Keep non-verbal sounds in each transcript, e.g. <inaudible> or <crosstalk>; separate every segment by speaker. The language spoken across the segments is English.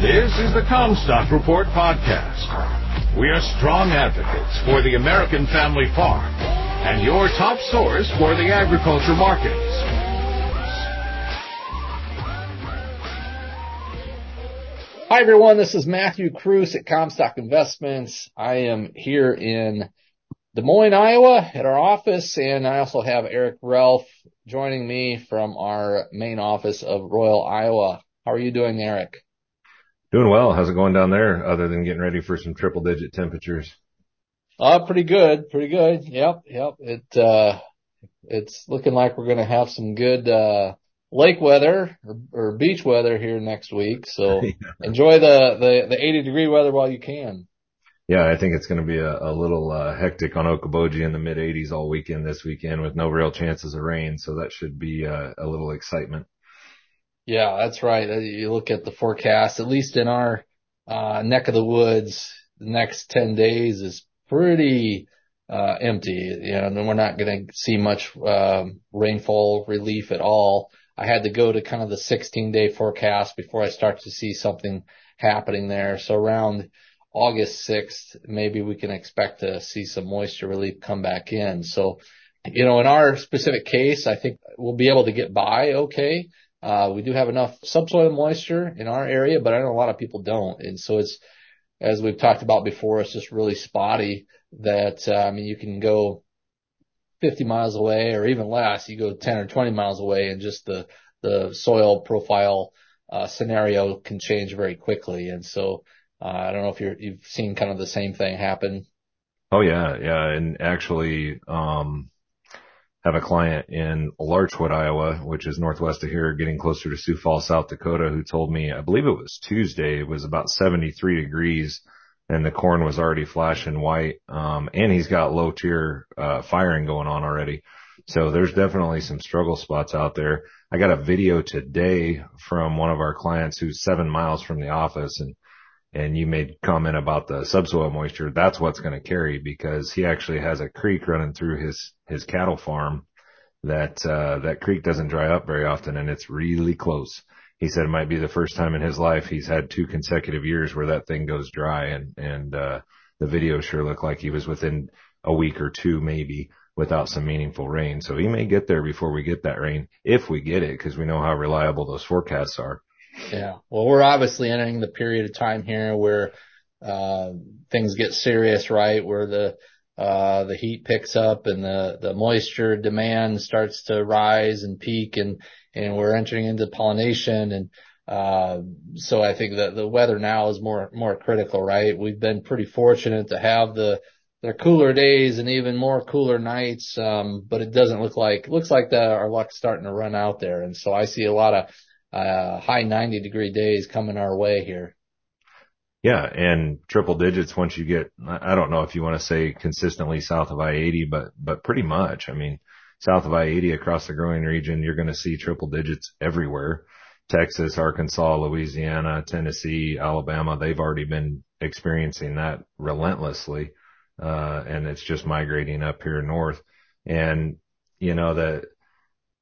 Speaker 1: This is the Commstock Report podcast. We are strong advocates for the American family farm and your top source for the agriculture markets.
Speaker 2: Hi everyone, this is Matthew Cruz at Commstock Investments. I am here in Des Moines, Iowa at our office, and I also have Eric Relf joining me from our main office of Royal, Iowa. How are you doing, Eric?
Speaker 3: Doing well. How's it going down there other than getting ready for some triple digit temperatures?
Speaker 2: Uh, pretty good. Pretty good. Yep. Yep. It, uh, it's looking like we're going to have some good, uh, lake weather or, or, beach weather here next week. <laughs> So yeah. enjoy the, the, the 80 degree weather while you can.
Speaker 3: Yeah, I think it's going to be a, a little uh, hectic on Okoboji in the mid 80s all weekend this weekend with no real chances of rain. So that should be uh, a little excitement.
Speaker 2: Yeah, that's right. Uh, you look at the forecast, at least in our uh, neck of the woods, the next 10 days is pretty uh, empty. You know, and we're not going to see much um, rainfall relief at all. I had to go to kind of the 16 day forecast before I start to see something happening there. So around August 6th, maybe we can expect to see some moisture relief come back in. So, you know, in our specific case, I think we'll be able to get by okay. Uh, we do have enough subsoil moisture in our area, but I know a lot of people don't. And so it's, as we've talked about before, it's just really spotty that, uh, I mean, you can go 50 miles away or even less. You go 10 or 20 miles away and just the, the soil profile, uh, scenario can change very quickly. And so, uh, I don't know if you're, you've seen kind of the same thing happen.
Speaker 3: Oh yeah. Yeah. And actually, um, have a client in Larchwood, Iowa, which is northwest of here, getting closer to Sioux Falls, South Dakota, who told me, I believe it was Tuesday, it was about 73 degrees and the corn was already flashing white. Um, and he's got low tier, uh, firing going on already. So there's definitely some struggle spots out there. I got a video today from one of our clients who's seven miles from the office and and you made comment about the subsoil moisture. That's what's going to carry because he actually has a creek running through his, his cattle farm that, uh, that creek doesn't dry up very often and it's really close. He said it might be the first time in his life he's had two consecutive years where that thing goes dry and, and, uh, the video sure looked like he was within a week or two maybe without some meaningful rain. So he may get there before we get that rain if we get it because we know how reliable those forecasts are.
Speaker 2: Yeah. Well, we're obviously entering the period of time here where, uh, things get serious, right? Where the, uh, the heat picks up and the, the moisture demand starts to rise and peak and, and we're entering into pollination. And, uh, so I think that the weather now is more, more critical, right? We've been pretty fortunate to have the, the cooler days and even more cooler nights. Um, but it doesn't look like, looks like that our luck's starting to run out there. And so I see a lot of, uh, high 90 degree days coming our way here.
Speaker 3: Yeah. And triple digits once you get, I don't know if you want to say consistently south of I-80, but, but pretty much. I mean, south of I-80 across the growing region, you're going to see triple digits everywhere. Texas, Arkansas, Louisiana, Tennessee, Alabama, they've already been experiencing that relentlessly. Uh, and it's just migrating up here north. And, you know, the,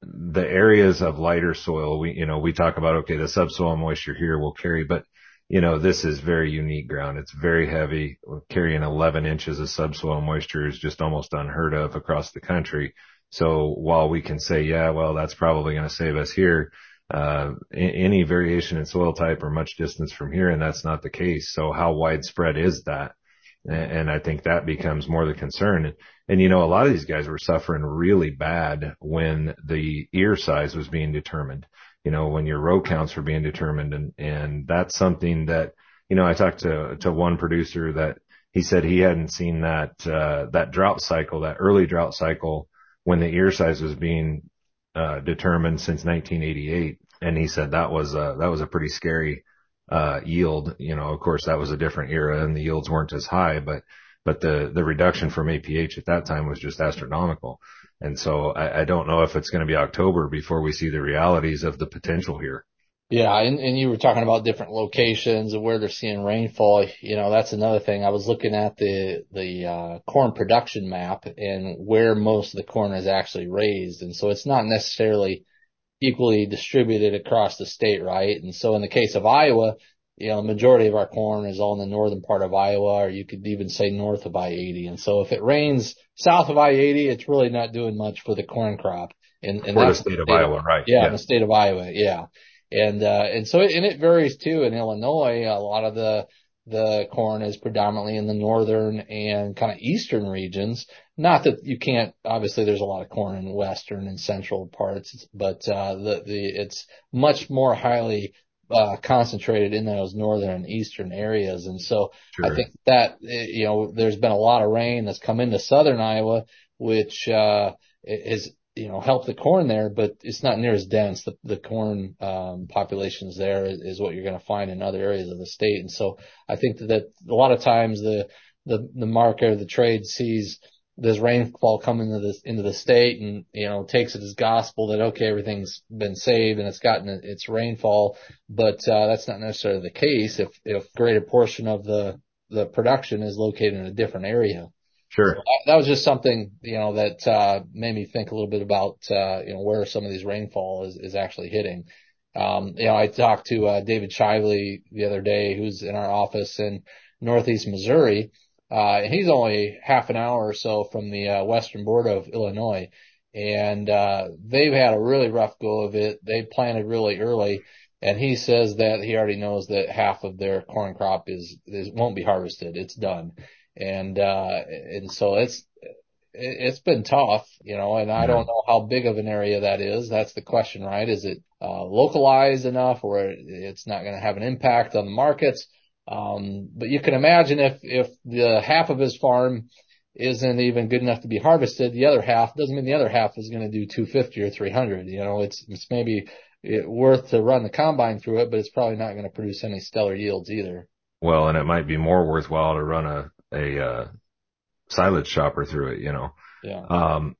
Speaker 3: the areas of lighter soil, we, you know, we talk about, okay, the subsoil moisture here will carry, but you know, this is very unique ground. It's very heavy. Carrying 11 inches of subsoil moisture is just almost unheard of across the country. So while we can say, yeah, well, that's probably going to save us here, uh, any variation in soil type or much distance from here, and that's not the case. So how widespread is that? And I think that becomes more the concern. And you know, a lot of these guys were suffering really bad when the ear size was being determined, you know, when your row counts were being determined. And, and that's something that, you know, I talked to, to one producer that he said he hadn't seen that, uh, that drought cycle, that early drought cycle when the ear size was being, uh, determined since 1988. And he said that was, uh, that was a pretty scary, yield. You know, of course, that was a different era and the yields weren't as high, but but the the reduction from APH at that time was just astronomical. And so I, I don't know if it's going to be October before we see the realities of the potential here.
Speaker 2: Yeah, and, and you were talking about different locations and where they're seeing rainfall. You know, that's another thing. I was looking at the the uh, corn production map and where most of the corn is actually raised, and so it's not necessarily equally distributed across the state, right? And so in the case of Iowa, you know, the majority of our corn is all in the northern part of Iowa, or you could even say north of I-80. And so if it rains south of I-80, it's really not doing much for the corn crop.
Speaker 3: And, and for the state of state Iowa, of, right?
Speaker 2: Yeah, yeah, in the state of Iowa, yeah. And, uh, and so, it, and it varies too. In Illinois, a lot of the, the corn is predominantly in the northern and kind of eastern regions. Not that you can't, obviously there's a lot of corn in western and central parts, but, uh, the, the, it's much more highly uh, concentrated in those northern and eastern areas. And so sure. I think that, you know, there's been a lot of rain that's come into southern Iowa, which, uh, is, you know, help the corn there, but it's not near as dense. The, the corn, um, populations there is, is what you're going to find in other areas of the state. And so I think that, a lot of times the, the, the market or the trade sees, this rainfall coming into the into the state and you know takes it as gospel that okay everything's been saved and it's gotten its rainfall but uh, that's not necessarily the case if if greater portion of the the production is located in a different area
Speaker 3: sure. So
Speaker 2: that, was just something you know that uh, made me think a little bit about uh, you know where some of these rainfall is is actually hitting. Um, you know I talked to uh, David Shively the other day who's in our office in northeast Missouri. Uh, he's only half an hour or so from the uh, western border of Illinois, and uh, they've had a really rough go of it. They planted really early, and he says that he already knows that half of their corn crop is, is won't be harvested. It's done, and uh, and so it's it's been tough, you know, and I don't know how big of an area that is. That's the question, right? Is it uh, localized enough where it's not going to have an impact on the markets? Um, but you can imagine if, if the half of his farm isn't even good enough to be harvested, the other half doesn't mean the other half is going to do 250 or 300. You know, it's, it's maybe worth to run the combine through it, but it's probably not going to produce any stellar yields either.
Speaker 3: Well, and it might be more worthwhile to run a, a, uh, silage chopper through it, you know.
Speaker 2: Yeah.
Speaker 3: Um,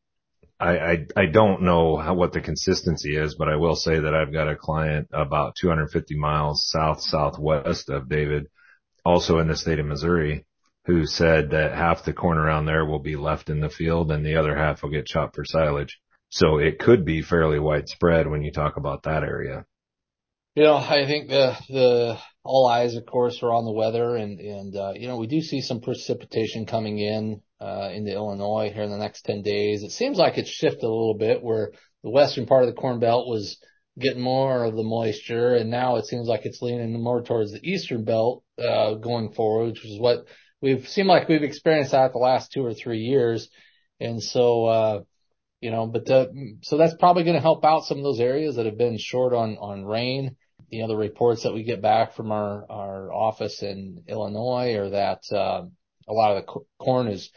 Speaker 3: I, I, I don't know how, what the consistency is, but I will say that I've got a client about 250 miles south southwest of David, also in the state of Missouri, who said that half the corn around there will be left in the field and the other half will get chopped for silage. So it could be fairly widespread when you talk about that area.
Speaker 2: You know, I think the, the, all eyes, of course, are on the weather and, and, uh, you know, we do see some precipitation coming in, uh, into Illinois here in the next 10 days. It seems like it's shifted a little bit where the western part of the corn belt was getting more of the moisture and now it seems like it's leaning more towards the eastern belt, uh, going forward, which is what we've seemed like we've experienced that the last two or three years. And so, uh, you know, but, uh, so that's probably going to help out some of those areas that have been short on, on rain you know, the reports that we get back from our, our office in Illinois are that, uh, a lot of the corn is,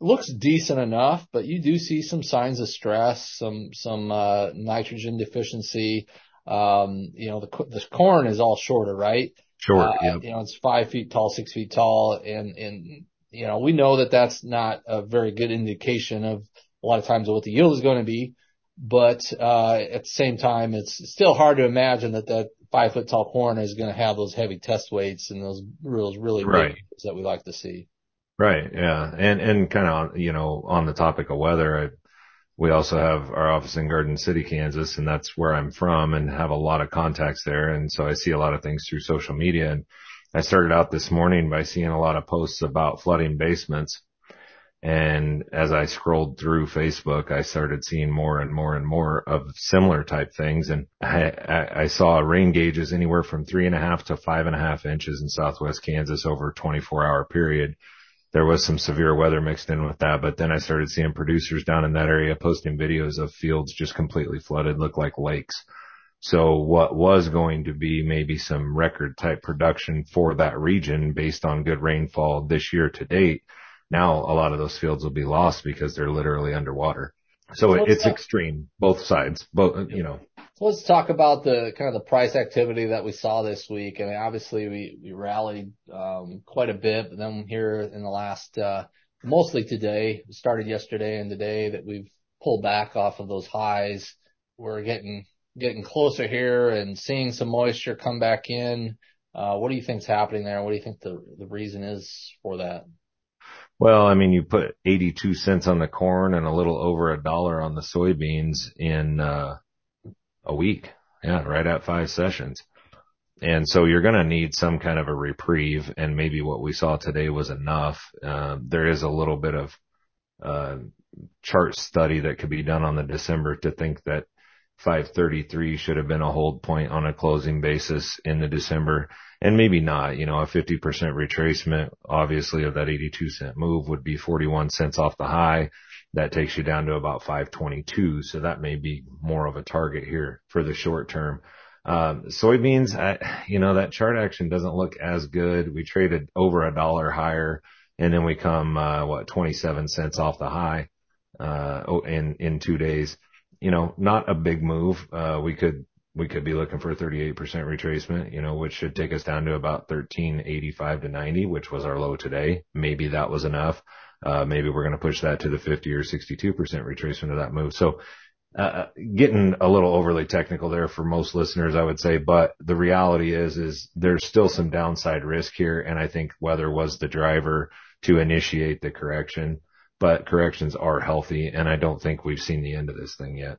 Speaker 2: looks decent enough, but you do see some signs of stress, some, some, uh, nitrogen deficiency. Um, you know, the, the corn is all shorter, right?
Speaker 3: Sure. Uh, yeah.
Speaker 2: You know, it's five feet tall, six feet tall. And, and, you know, we know that that's not a very good indication of a lot of times what the yield is going to be. But, uh, at the same time, it's still hard to imagine that that five foot tall corn is going to have those heavy test weights and those really, really
Speaker 3: right.
Speaker 2: big that we like to see.
Speaker 3: Right. Yeah. And, and kind of, you know, on the topic of weather, I, we also have our office in Garden City, Kansas, and that's where I'm from and have a lot of contacts there. And so I see a lot of things through social media. And I started out this morning by seeing a lot of posts about flooding basements and as I scrolled through Facebook, I started seeing more and more and more of similar type things. And I, I, saw rain gauges anywhere from three and a half to five and a half inches in Southwest Kansas over a 24 hour period. There was some severe weather mixed in with that, but then I started seeing producers down in that area posting videos of fields just completely flooded, look like lakes. So what was going to be maybe some record type production for that region based on good rainfall this year to date now a lot of those fields will be lost because they're literally underwater. So it, it's extreme, both sides, both, you know.
Speaker 2: So let's talk about the kind of the price activity that we saw this week. I mean, obviously we, we rallied, um, quite a bit, but then here in the last, uh, mostly today, started yesterday and today that we've pulled back off of those highs. We're getting, getting closer here and seeing some moisture come back in. Uh, what do you think's happening there? What do you think the, the reason is for that?
Speaker 3: Well, I mean, you put 82 cents on the corn and a little over a dollar on the soybeans in, uh, a week. Yeah, right at five sessions. and so you're going to need some kind of a reprieve, and maybe what we saw today was enough. Uh, there is a little bit of uh, chart study that could be done on the December to think that 533 should have been a hold point on a closing basis in the December and maybe not, you know, a 50% retracement obviously of that 82 cent move would be 41 cents off the high. That takes you down to about 522. So that may be more of a target here for the short term. Um, soybeans, I, you know, that chart action doesn't look as good. We traded over a dollar higher and then we come, uh, what, 27 cents off the high, uh, in, in two days you know, not a big move. Uh, we could, we could be looking for a 38% retracement, you know, which should take us down to about 1385 to 90, which was our low today. Maybe that was enough. Uh, maybe we're going to push that to the 50 or 62% retracement of that move. So, uh, getting a little overly technical there for most listeners, I would say, but the reality is, is there's still some downside risk here. And I think weather was the driver to initiate the correction but corrections are healthy, and I don't think we've seen the end of this thing yet.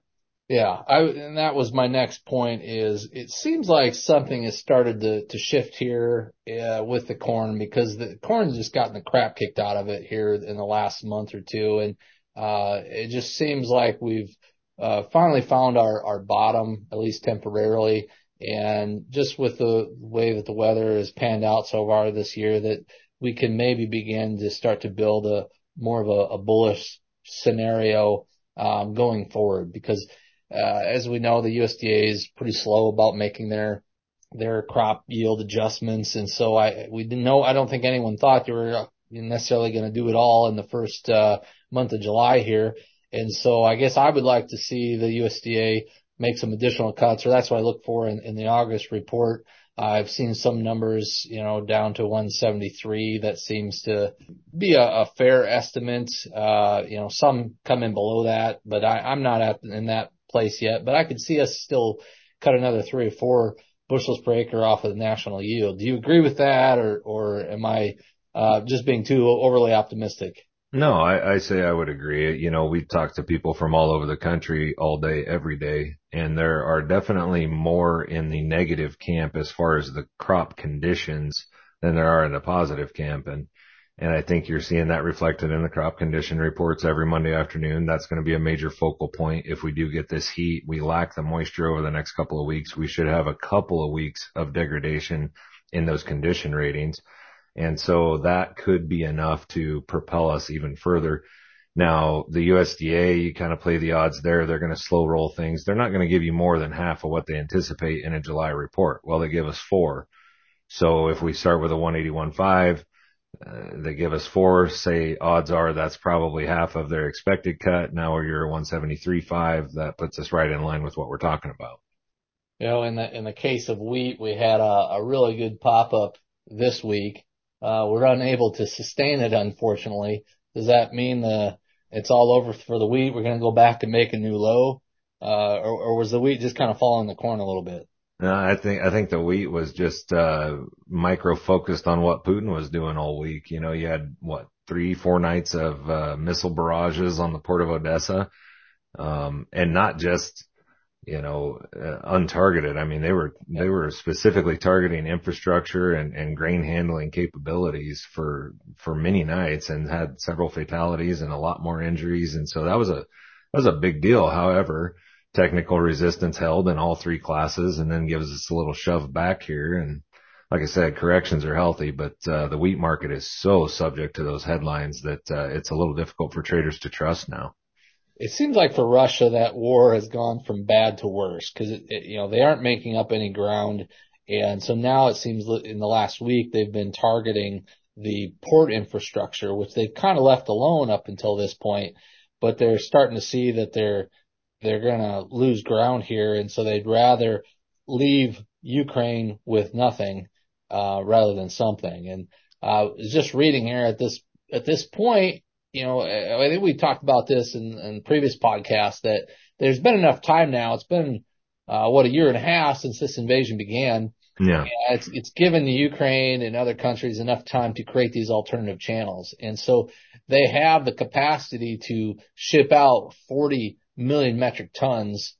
Speaker 2: Yeah, I, and that was my next point is it seems like something has started to, to shift here uh, with the corn because the corn's just gotten the crap kicked out of it here in the last month or two. And, uh, it just seems like we've, uh, finally found our, our bottom, at least temporarily. And just with the way that the weather has panned out so far this year that we can maybe begin to start to build a, more of a, bullish scenario um, going forward because uh, as we know, the USDA is pretty slow about making their their crop yield adjustments, and so I we didn't know. I don't think anyone thought they were necessarily going to do it all in the first uh, month of July here, and so I guess I would like to see the USDA make some additional cuts, or that's what I look for in the August report. I've seen some numbers, you know, down to 173. That seems to be a, a fair estimate. Uh, you know, some come in below that, but I, I'm not at in that place yet. But I could see us still cut another three or four bushels per acre off of the national yield. Do you agree with that, or or am I uh, just being too overly optimistic?
Speaker 3: No, I, I say I would agree. You know, we talk to people from all over the country all day, every day, and there are definitely more in the negative camp as far as the crop conditions than there are in the positive camp. And, and I think you're seeing that reflected in the crop condition reports every Monday afternoon. That's going to be a major focal point. If we do get this heat, we lack the moisture over the next couple of weeks. We should have a couple of weeks of degradation in those condition ratings. And so that could be enough to propel us even further. Now, the USDA, you kind of play the odds there. They're going to slow roll things. They're not going to give you more than half of what they anticipate in a July report. Well, they give us four. So if we start with a 181.5, uh, they give us four, say odds are that's probably half of their expected cut. Now you're 173.5. That puts us right in line with what we're talking about.
Speaker 2: You know, in the, in the case of wheat, we had a, a really good pop up this week we're unable to sustain it, unfortunately. Does that mean the it's all over for the wheat? We're going to go back and make a new low, uh, or, was the wheat just kind of following the corn a little bit?
Speaker 3: No, I think I think the wheat was just uh, micro focused on what Putin was doing all week. You know, you had what three, four nights of uh, missile barrages on the port of Odessa, um, and not just you know, uh, untargeted. I mean, they were, they were specifically targeting infrastructure and, and grain handling capabilities for, for many nights and had several fatalities and a lot more injuries. And so that was a, that was a big deal. However, technical resistance held in all three classes and then gives us a little shove back here. And like I said, corrections are healthy, but, uh, the wheat market is so subject to those headlines that, uh, it's a little difficult for traders to trust now
Speaker 2: it seems like for Russia that war has gone from bad to worse because you know they aren't making up any ground, and so now it seems in the last week they've been targeting the port infrastructure, which they've kind of left alone up until this point, but they're starting to see that they're they're going to lose ground here, and so they'd rather leave Ukraine with nothing uh, rather than something. And uh, just reading here at this at this point, you know, I think we talked about this in, in previous podcasts that there's been enough time now. It's been, uh, what, a year and a half since this invasion began.
Speaker 3: Yeah.
Speaker 2: It's, it's given the Ukraine and other countries enough time to create these alternative channels. And so they have the capacity to ship out 40 million metric tons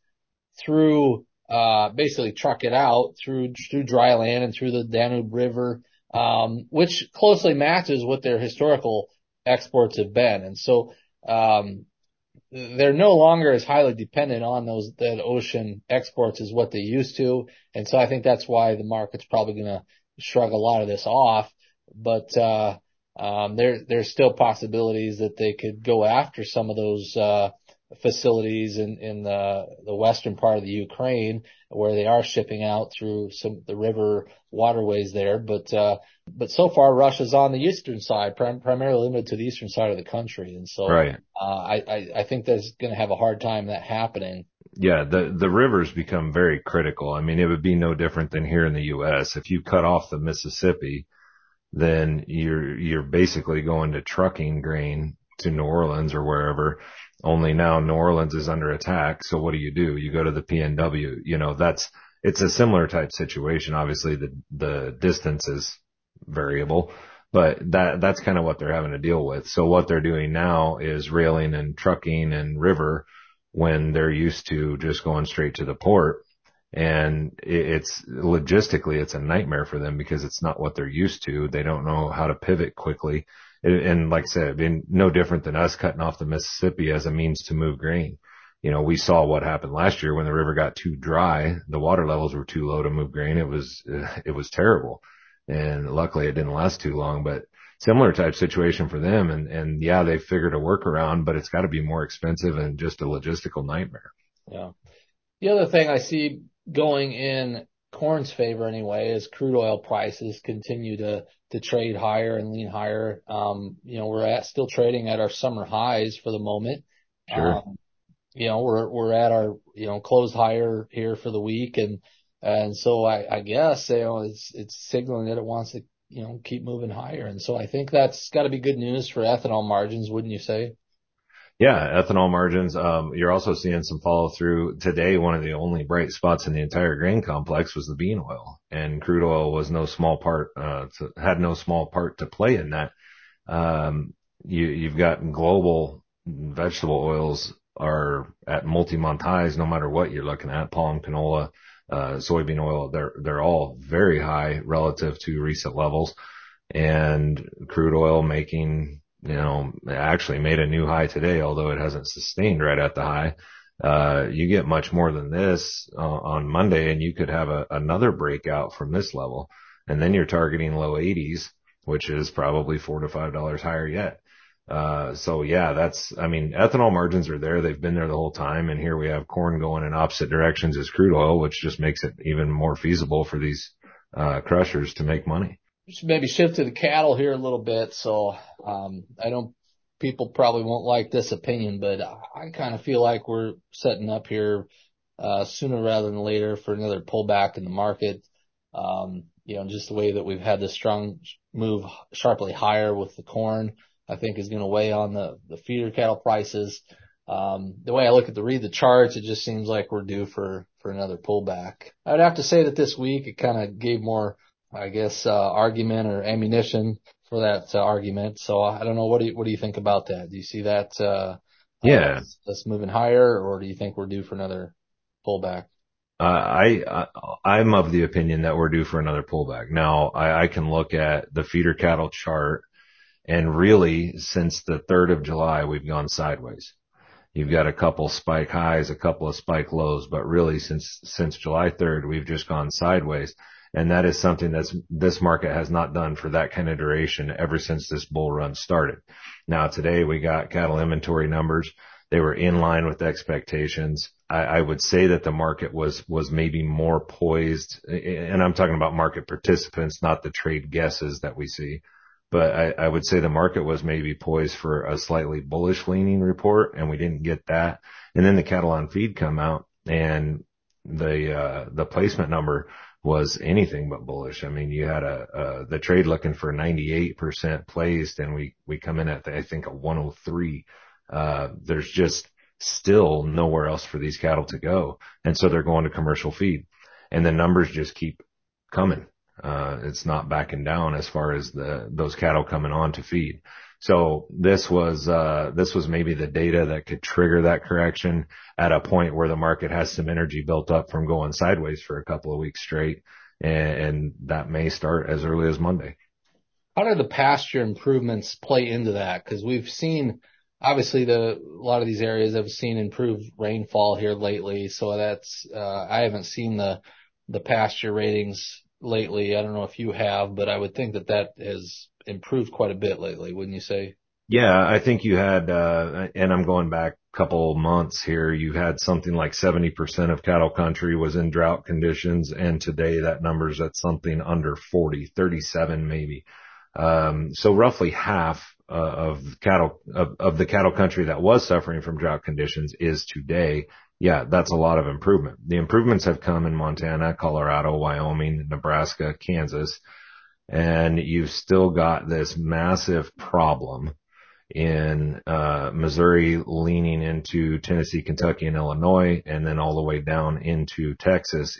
Speaker 2: through uh, basically truck it out through, through dry land and through the Danube River, um, which closely matches what their historical exports have been. And so, um, they're no longer as highly dependent on those, that ocean exports as what they used to. And so I think that's why the market's probably going to shrug a lot of this off. But, uh, um, there, there's still possibilities that they could go after some of those, uh, facilities in, in the, the western part of the Ukraine where they are shipping out through some, the river waterways there. But, uh, but so far Russia's on the eastern side, prim- primarily limited to the eastern side of the country. And so,
Speaker 3: right.
Speaker 2: uh, I, I, I think that's going to have a hard time that happening.
Speaker 3: Yeah, the the rivers become very critical. I mean, it would be no different than here in the U.S. If you cut off the Mississippi, then you're you're basically going to trucking grain to New Orleans or wherever, only now New Orleans is under attack. So what do you do? You go to the PNW. You know, that's, it's a similar type situation. Obviously the, the distance is variable, but that, that's kind of what they're having to deal with. So what they're doing now is railing and trucking and river when they're used to just going straight to the port. And it's logistically, it's a nightmare for them because it's not what they're used to. They don't know how to pivot quickly and like I said, been no different than us cutting off the Mississippi as a means to move grain. You know, we saw what happened last year when the river got too dry, the water levels were too low to move grain. It was, <laughs> it was terrible. And luckily it didn't last too long, but similar type situation for them. And, and yeah, they figured a workaround, but it's got to be more expensive and just a logistical nightmare.
Speaker 2: Yeah. The other thing I see going in corn's favor anyway as crude oil prices continue to to trade higher and lean higher. Um, you know, we're at still trading at our summer highs for the moment.
Speaker 3: Sure. Um,
Speaker 2: you know, we're we're at our you know close higher here for the week, and and so I, I guess you know it's it's signaling that it wants to you know keep moving higher, and so I think that's got to be good news for ethanol margins, wouldn't you say?
Speaker 3: Yeah, ethanol margins. Um, you're also seeing some follow through today. One of the only bright spots in the entire grain complex was the bean oil and crude oil was no small part, uh, to, had no small part to play in that. Um, you, you've got global vegetable oils are at multi-month highs no matter what you're looking at. Palm, canola, uh, soybean oil, they're, they're all very high relative to recent levels and crude oil making you know, actually made a new high today, although it hasn't sustained right at the high. Uh, you get much more than this uh, on Monday and you could have a, another breakout from this level. And then you're targeting low 80s, which is probably four to five dollars higher yet. Uh, so yeah, that's, I mean, ethanol margins are there. They've been there the whole time. And here we have corn going in opposite directions as crude oil, which just makes it even more feasible for these, uh, crushers to make money
Speaker 2: maybe shift to the cattle here a little bit. So, um, I don't, people probably won't like this opinion, but I kind of feel like we're setting up here, uh, sooner rather than later for another pullback in the market. Um, you know, just the way that we've had this strong move sharply higher with the corn, I think is going to weigh on the, the feeder cattle prices. Um, the way I look at the read the charts, it just seems like we're due for, for another pullback. I'd have to say that this week it kind of gave more I guess, uh, argument or ammunition for that uh, argument. So I don't know. What do you, what do you think about that? Do you see that, uh,
Speaker 3: yeah,
Speaker 2: us moving higher or do you think we're due for another pullback?
Speaker 3: Uh, I, I, am of the opinion that we're due for another pullback. Now I, I can look at the feeder cattle chart and really since the 3rd of July, we've gone sideways. You've got a couple spike highs, a couple of spike lows, but really since, since July 3rd, we've just gone sideways. And that is something that's this market has not done for that kind of duration ever since this bull run started. Now today we got cattle inventory numbers. They were in line with expectations. I, would say that the market was, was maybe more poised and I'm talking about market participants, not the trade guesses that we see. But I, I would say the market was maybe poised for a slightly bullish leaning report and we didn't get that. And then the cattle on feed come out and the, uh, the placement number was anything but bullish. I mean, you had a, uh, the trade looking for 98% placed and we, we come in at, I think a 103. Uh, there's just still nowhere else for these cattle to go. And so they're going to commercial feed and the numbers just keep coming. Uh, it's not backing down as far as the, those cattle coming on to feed. So this was, uh, this was maybe the data that could trigger that correction at a point where the market has some energy built up from going sideways for a couple of weeks straight. And, and that may start as early as Monday.
Speaker 2: How do the pasture improvements play into that? Cause we've seen, obviously the, a lot of these areas have seen improved rainfall here lately. So that's, uh, I haven't seen the, the pasture ratings lately. I don't know if you have, but I would think that that has improved quite a bit lately, wouldn't you say?
Speaker 3: Yeah, I think you had, uh, and I'm going back a couple months here, you had something like 70% of cattle country was in drought conditions. And today that number's at something under 40, 37 maybe. Um, so roughly half uh, of cattle, of, of the cattle country that was suffering from drought conditions is today. Yeah, that's a lot of improvement. The improvements have come in Montana, Colorado, Wyoming, Nebraska, Kansas and you've still got this massive problem in uh, Missouri leaning into Tennessee, Kentucky, and Illinois, and then all the way down into Texas,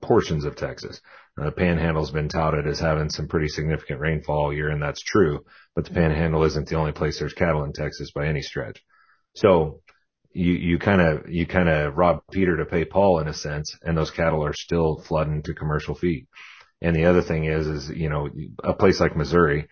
Speaker 3: portions of Texas. Uh, the Panhandle's been touted as having some pretty significant rainfall all year, and that's true. But the Panhandle isn't the only place there's cattle in Texas by any stretch. So you you kind of you kind of rob Peter to pay Paul in a sense, and those cattle are still flooding to commercial feed. And the other thing is, is, you know, a place like Missouri,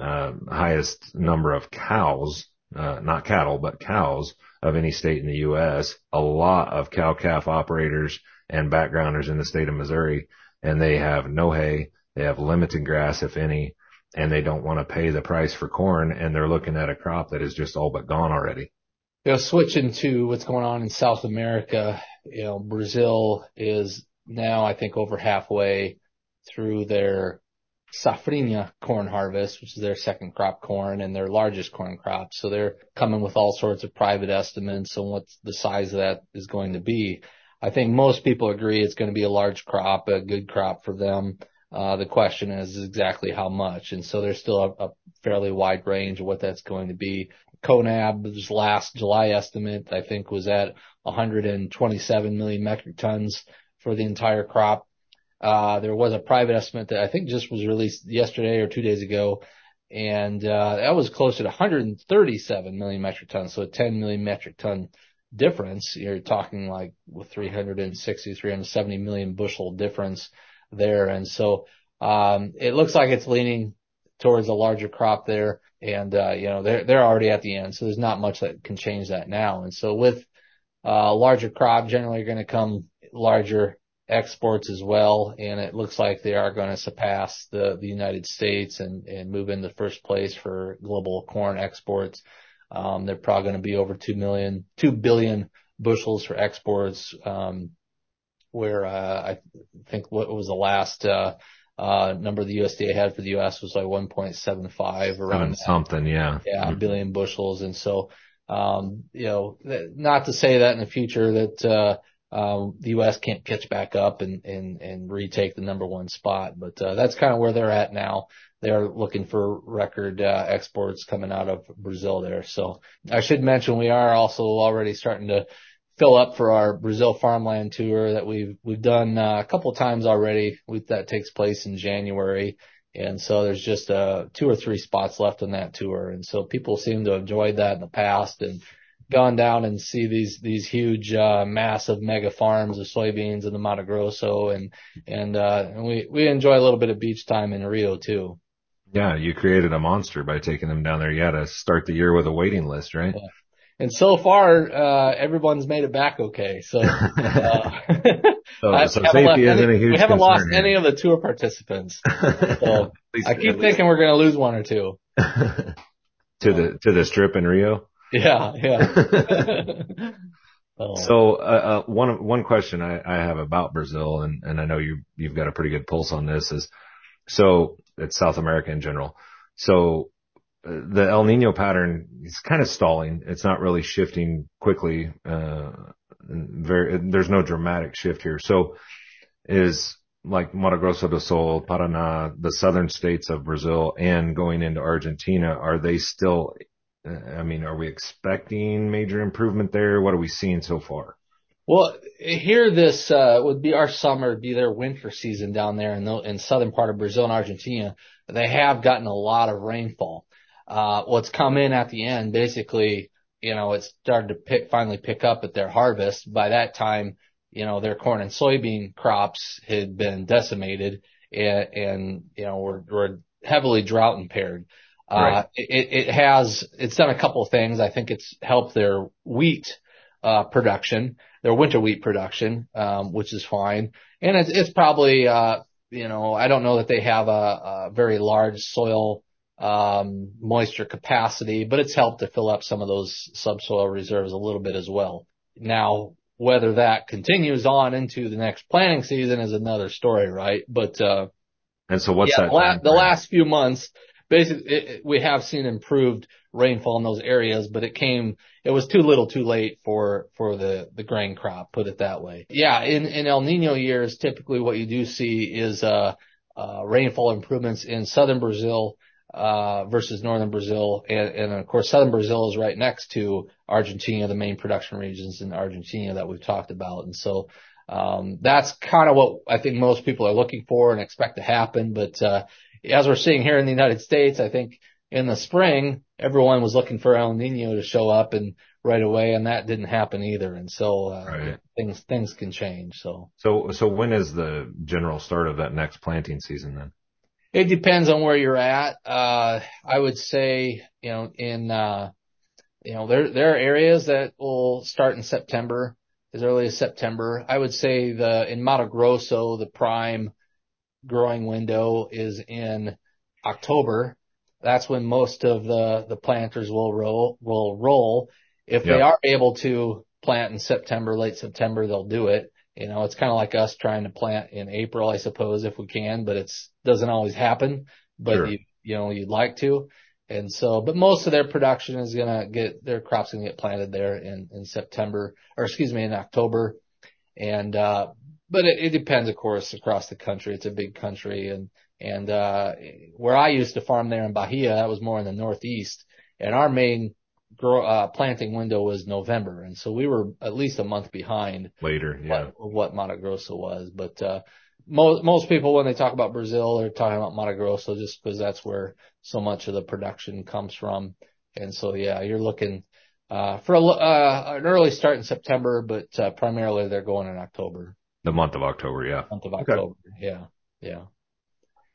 Speaker 3: uh, highest number of cows, uh, not cattle, but cows of any state in the U.S. A lot of cow calf operators and backgrounders in the state of Missouri, and they have no hay. They have limited grass, if any, and they don't want to pay the price for corn. And they're looking at a crop that is just all but gone already.
Speaker 2: You know, switching to what's going on in South America, you know, Brazil is now, I think, over halfway through their safrinha corn harvest, which is their second crop corn and their largest corn crop. So they're coming with all sorts of private estimates on what the size of that is going to be. I think most people agree it's going to be a large crop, a good crop for them. Uh, the question is exactly how much. And so there's still a, a fairly wide range of what that's going to be. CONAB's last July estimate, I think, was at 127 million metric tons for the entire crop. Uh, there was a private estimate that I think just was released yesterday or two days ago, and uh, that was closer to 137 million metric tons, so a 10 million metric ton difference. You're talking like with 360, 370 million bushel difference there. And so, um, it looks like it's leaning towards a larger crop there. And, uh, you know, they're, they're already at the end. So there's not much that can change that now. And so with, uh, larger crop, generally are going to come larger exports as well, and it looks like they are going to surpass the the United States and and move into first place for global corn exports. Um, they're probably going to be over 2 billion bushels for exports, um, where uh, I think what was the last uh, uh, number the USDA had for the U.S. was like 1.75 around
Speaker 3: something, yeah.
Speaker 2: Yeah, mm-hmm. billion bushels. And so, um, you know, not to say that in the future that um, the U.S. can't catch back up and, and, and retake the number one spot. But, uh, that's kind of where they're at now. They're looking for record, uh, exports coming out of Brazil there. So I should mention we are also already starting to fill up for our Brazil farmland tour that we've, we've done uh, a couple of times already. We, that takes place in January. And so there's just, uh, two or three spots left on that tour. And so people seem to have enjoyed that in the past and, gone down and see these these huge uh, massive mega farms of soybeans in the Mato Grosso and and uh and we we enjoy a little bit of beach time in Rio too.
Speaker 3: Yeah, you created a monster by taking them down there. You had to start the year with a waiting list, right? Yeah.
Speaker 2: And so far, uh, everyone's made it back okay. So, uh, <laughs>
Speaker 3: so, so safety isn't
Speaker 2: any,
Speaker 3: a huge
Speaker 2: We haven't lost
Speaker 3: here.
Speaker 2: any of the tour participants. So <laughs> I keep thinking we're going to lose one or two. <laughs>
Speaker 3: to the, to the strip in Rio?
Speaker 2: Yeah, yeah.
Speaker 3: oh. So, uh, uh, one, one question I, I have about Brazil, and, and I know you, you've got a pretty good pulse on this is, so it's South America in general. So the El Nino pattern is kind of stalling. It's not really shifting quickly. Uh, very, there's no dramatic shift here. So is like Mato Grosso do Sul, Paraná, the southern states of Brazil and going into Argentina, are they still I mean, are we expecting major improvement there? What are we seeing so far?
Speaker 2: Well, here this uh, would be our summer, be their winter season down there in the in southern part of Brazil and Argentina. They have gotten a lot of rainfall. Uh, what's come in at the end, basically, you know, it started to pick, finally pick up at their harvest. By that time, you know, their corn and soybean crops had been decimated and, and you know, were, were heavily drought impaired. Uh, right. It, it has, it's done a couple of things. I think it's helped their wheat, uh, production, their winter wheat production, um, which is fine. And it's, it's probably, uh, you know, I don't know that they have a, a very large soil, um, moisture capacity, but it's helped to fill up some of those subsoil reserves a little bit as well. Now, whether that continues on into the next planting season is another story, right? But, uh,
Speaker 3: and so what's yeah,
Speaker 2: that? La- the last few months, basically, it, we have seen improved rainfall in those areas, but it came, it was too little too late for, for the, the grain crop, put it that way. Yeah. In, in El Nino years, typically what you do see is, uh, uh, rainfall improvements in southern Brazil, uh, versus northern Brazil. And, and of course, southern Brazil is right next to Argentina, the main production regions in Argentina that we've talked about. And so, um, that's kind of what I think most people are looking for and expect to happen. But, uh, as we're seeing here in the United States, I think in the spring, everyone was looking for El Nino to show up and right away, and that didn't happen either. And so, uh, right. things, things can change. So,
Speaker 3: so, so when is the general start of that next planting season then?
Speaker 2: It depends on where you're at. Uh, I would say, you know, in, uh, you know, there, there are areas that will start in September, as early as September. I would say the, in Mato Grosso, the prime growing window is in October. That's when most of the, the planters will roll, will roll. If yep. they are able to plant in September, late September, they'll do it. You know, it's kind of like us trying to plant in April, I suppose, if we can, but it's doesn't always happen. But sure. you, you know, you'd like to. And so, but most of their production is going to get, their crops going to get planted there in, in September, or excuse me, in October. And, uh, but it, it depends, of course, across the country. It's a big country. And, and, uh, where I used to farm there in Bahia, that was more in the Northeast. And our main grow, uh, planting window was November. And so we were at least a month behind
Speaker 3: later, yeah,
Speaker 2: what, what Mato Grosso was. But, uh, most, most people, when they talk about Brazil, they're talking about Mato Grosso just because that's where so much of the production comes from. And so, yeah, you're looking, uh, for a, uh, an early start in September, but, uh, primarily they're going in October.
Speaker 3: The month of October, yeah.
Speaker 2: Month of October, okay. yeah, yeah.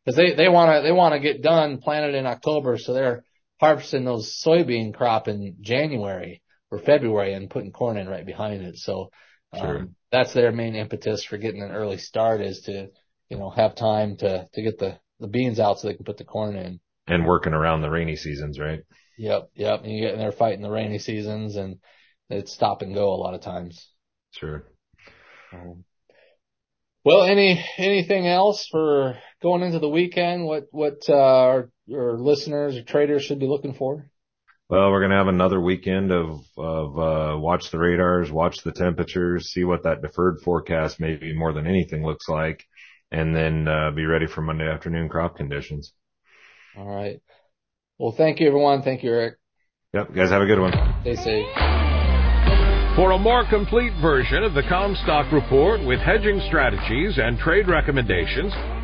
Speaker 2: Cause they, they want to, they want to get done planted in October. So they're, harvesting those soybean crop in January or February and putting corn in right behind it. So, um, sure. that's their main impetus for getting an early start is to, you know, have time to, to get the, the beans out so they can put the corn in.
Speaker 3: And working around the rainy seasons, right?
Speaker 2: Yep. Yep. And you get in there fighting the rainy seasons and it's stop and go a lot of times.
Speaker 3: Sure.
Speaker 2: Um, well, any anything else for going into the weekend? What what uh, our, our listeners or traders should be looking for?
Speaker 3: Well, we're gonna have another weekend of of uh, watch the radars, watch the temperatures, see what that deferred forecast maybe more than anything looks like, and then uh, be ready for Monday afternoon crop conditions.
Speaker 2: All right. Well, thank you, everyone. Thank you, Eric.
Speaker 3: Yep, guys, have a good one.
Speaker 2: Stay safe.
Speaker 1: For a more complete version of the Commstock Report with hedging strategies and trade recommendations,